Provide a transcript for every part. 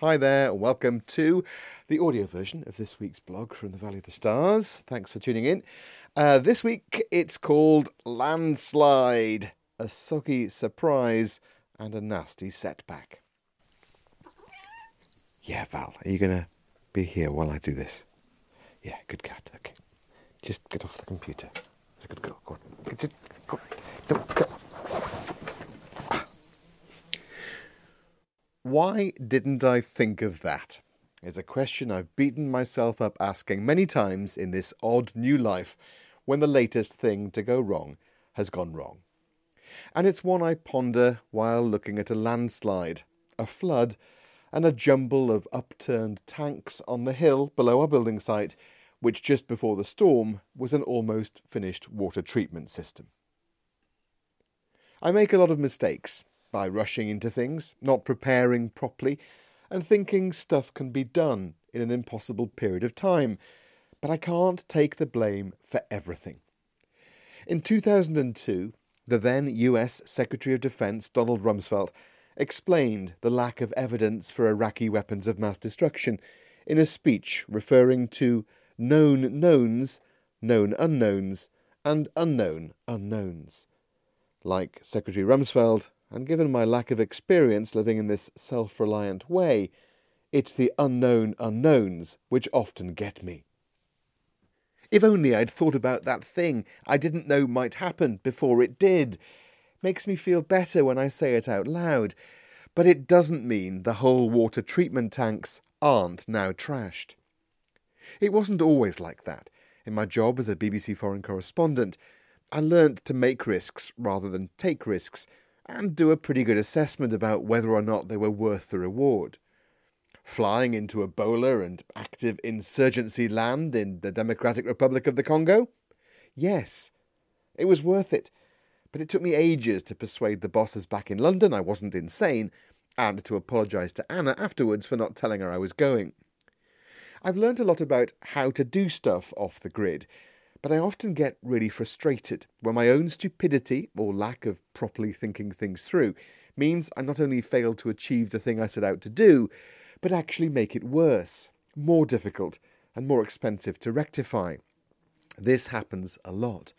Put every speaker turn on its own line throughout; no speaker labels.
Hi there, welcome to the audio version of this week's blog from the Valley of the Stars. Thanks for tuning in. Uh, this week it's called Landslide, a soggy surprise and a nasty setback. Yeah, Val, are you going to be here while I do this? Yeah, good cat. Okay. Just get off the computer. That's a good girl. Go on. Go on. No, go. Why didn't I think of that? Is a question I've beaten myself up asking many times in this odd new life when the latest thing to go wrong has gone wrong. And it's one I ponder while looking at a landslide, a flood, and a jumble of upturned tanks on the hill below our building site which just before the storm was an almost finished water treatment system. I make a lot of mistakes by rushing into things, not preparing properly, and thinking stuff can be done in an impossible period of time, but I can't take the blame for everything. In 2002, the then US Secretary of Defense Donald Rumsfeld explained the lack of evidence for Iraqi weapons of mass destruction in a speech referring to known knowns, known unknowns, and unknown unknowns. Like Secretary Rumsfeld, and given my lack of experience living in this self reliant way, it's the unknown unknowns which often get me. If only I'd thought about that thing I didn't know might happen before it did. Makes me feel better when I say it out loud, but it doesn't mean the whole water treatment tanks aren't now trashed. It wasn't always like that. In my job as a BBC foreign correspondent, I learnt to make risks rather than take risks and do a pretty good assessment about whether or not they were worth the reward. Flying into Ebola and active insurgency land in the Democratic Republic of the Congo? Yes, it was worth it. But it took me ages to persuade the bosses back in London I wasn't insane, and to apologise to Ana afterwards for not telling her I was going. I've learnt a lot about how to do stuff off the grid, but I often get really frustrated when my own stupidity or lack of properly thinking things through means I not only fail to achieve the thing I set out to do, but actually make it worse, more difficult, and more expensive to rectify. This happens a lot.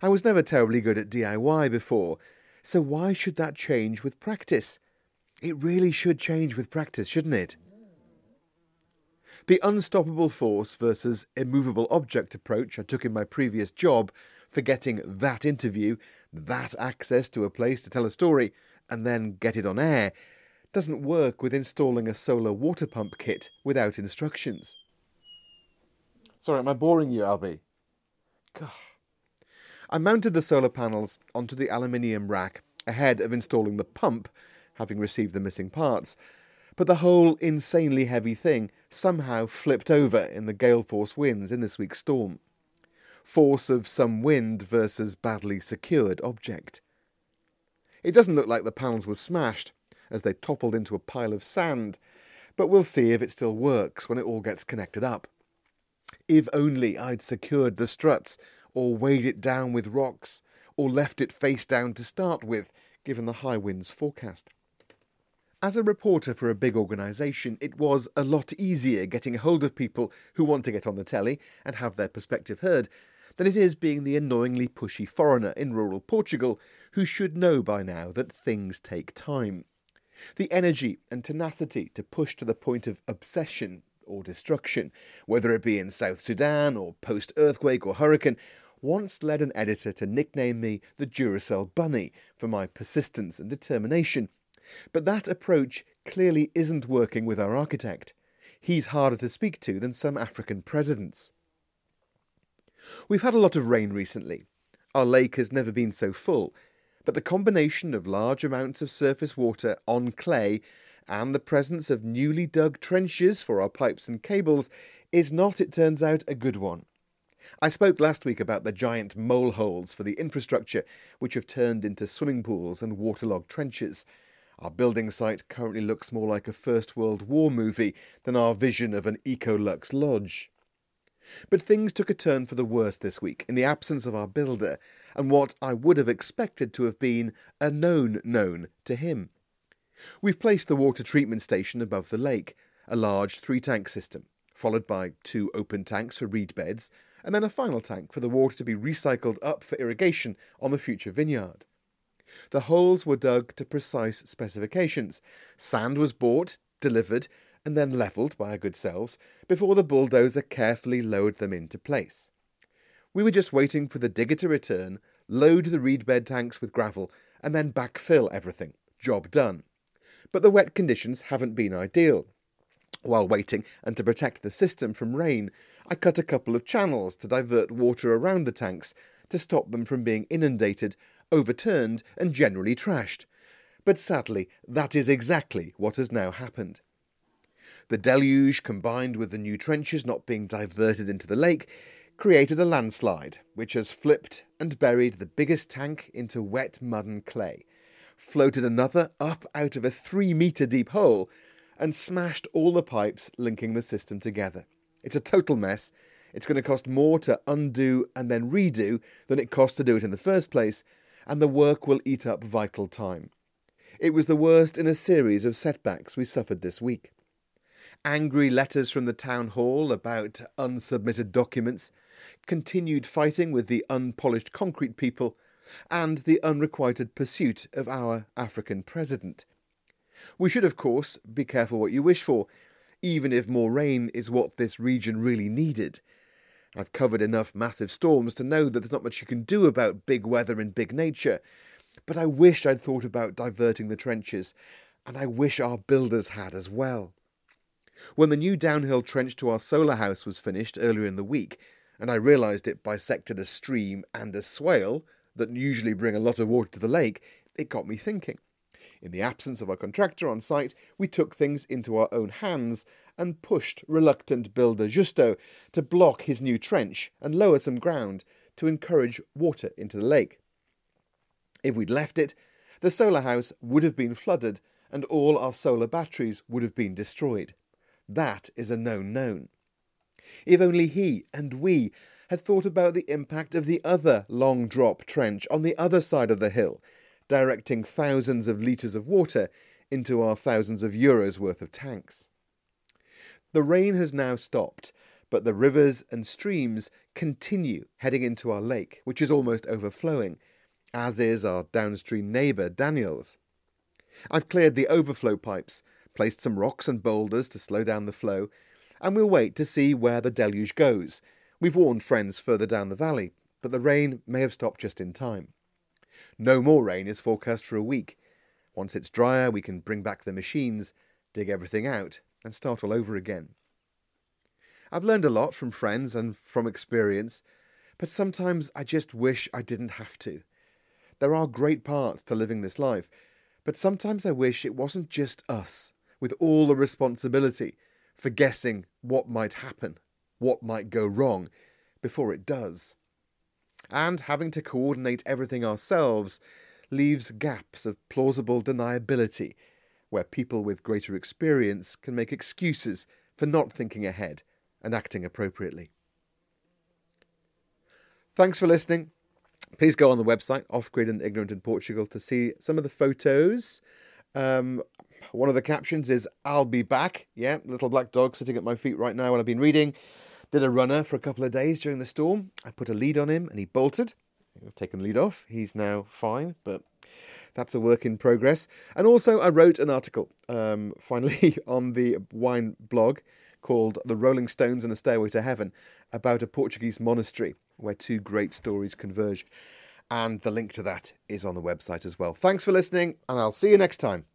I was never terribly good at DIY before, so why should that change with practice? It really should change with practice, shouldn't it? The unstoppable force versus immovable object approach I took in my previous job for getting that interview, that access to a place to tell a story, and then get it on air doesn't work with installing a solar water pump kit without instructions. Sorry, am I boring you, Albie? God. I mounted the solar panels onto the aluminium rack ahead of installing the pump, having received the missing parts, but the whole insanely heavy thing somehow flipped over in the gale force winds in this week's storm. Force of some wind versus badly secured object. It doesn't look like the panels were smashed as they toppled into a pile of sand, but we'll see if it still works when it all gets connected up. If only I'd secured the struts, or weighed it down with rocks, or left it face down to start with, given the high winds forecast. As a reporter for a big organisation, it was a lot easier getting hold of people who want to get on the telly and have their perspective heard than it is being the annoyingly pushy foreigner in rural Portugal who should know by now that things take time. The energy and tenacity to push to the point of obsession or destruction, whether it be in South Sudan or post earthquake or hurricane, once led an editor to nickname me the Duracell Bunny for my persistence and determination but that approach clearly isn't working with our architect. He's harder to speak to than some African presidents. We've had a lot of rain recently. Our lake has never been so full, but the combination of large amounts of surface water on clay and the presence of newly dug trenches for our pipes and cables is not, it turns out, a good one. I spoke last week about the giant mole holes for the infrastructure, which have turned into swimming pools and waterlogged trenches. Our building site currently looks more like a First World War movie than our vision of an Ecolux lodge. But things took a turn for the worse this week in the absence of our builder, and what I would have expected to have been a known known to him. We've placed the water treatment station above the lake, a large three tank system, followed by two open tanks for reed beds, and then a final tank for the water to be recycled up for irrigation on the future vineyard. The holes were dug to precise specifications. Sand was bought, delivered, and then levelled by our good selves before the bulldozer carefully lowered them into place. We were just waiting for the digger to return, load the reed bed tanks with gravel, and then backfill everything. Job done. But the wet conditions haven't been ideal. While waiting and to protect the system from rain, I cut a couple of channels to divert water around the tanks to stop them from being inundated, overturned, and generally trashed. But sadly, that is exactly what has now happened. The deluge, combined with the new trenches not being diverted into the lake, created a landslide, which has flipped and buried the biggest tank into wet mud and clay, floated another up out of a three metre deep hole, and smashed all the pipes linking the system together. It's a total mess. It's going to cost more to undo and then redo than it cost to do it in the first place, and the work will eat up vital time. It was the worst in a series of setbacks we suffered this week. Angry letters from the town hall about unsubmitted documents, continued fighting with the unpolished concrete people, and the unrequited pursuit of our African president. We should, of course, be careful what you wish for, even if more rain is what this region really needed. I've covered enough massive storms to know that there's not much you can do about big weather and big nature, but I wish I'd thought about diverting the trenches, and I wish our builders had as well. When the new downhill trench to our solar house was finished earlier in the week, and I realised it bisected a stream and a swale that usually bring a lot of water to the lake, it got me thinking. In the absence of a contractor on site, we took things into our own hands and pushed reluctant builder Justo to block his new trench and lower some ground to encourage water into the lake. If we'd left it, the solar house would have been flooded and all our solar batteries would have been destroyed. That is a known known. If only he and we had thought about the impact of the other long drop trench on the other side of the hill directing thousands of litres of water into our thousands of euros worth of tanks. The rain has now stopped, but the rivers and streams continue heading into our lake, which is almost overflowing, as is our downstream neighbour Daniels. I've cleared the overflow pipes, placed some rocks and boulders to slow down the flow, and we'll wait to see where the deluge goes. We've warned friends further down the valley, but the rain may have stopped just in time. No more rain is forecast for a week. Once it's drier, we can bring back the machines, dig everything out, and start all over again. I've learned a lot from friends and from experience, but sometimes I just wish I didn't have to. There are great parts to living this life, but sometimes I wish it wasn't just us, with all the responsibility for guessing what might happen, what might go wrong, before it does and having to coordinate everything ourselves leaves gaps of plausible deniability where people with greater experience can make excuses for not thinking ahead and acting appropriately. Thanks for listening. Please go on the website, Off Grid and Ignorant in Portugal, to see some of the photos. Um, one of the captions is, I'll be back. Yeah, little black dog sitting at my feet right now while I've been reading. Did a runner for a couple of days during the storm. I put a lead on him and he bolted. I've taken the lead off. He's now fine, but that's a work in progress. And also, I wrote an article um, finally on the wine blog called The Rolling Stones and the Stairway to Heaven about a Portuguese monastery where two great stories converge. And the link to that is on the website as well. Thanks for listening, and I'll see you next time.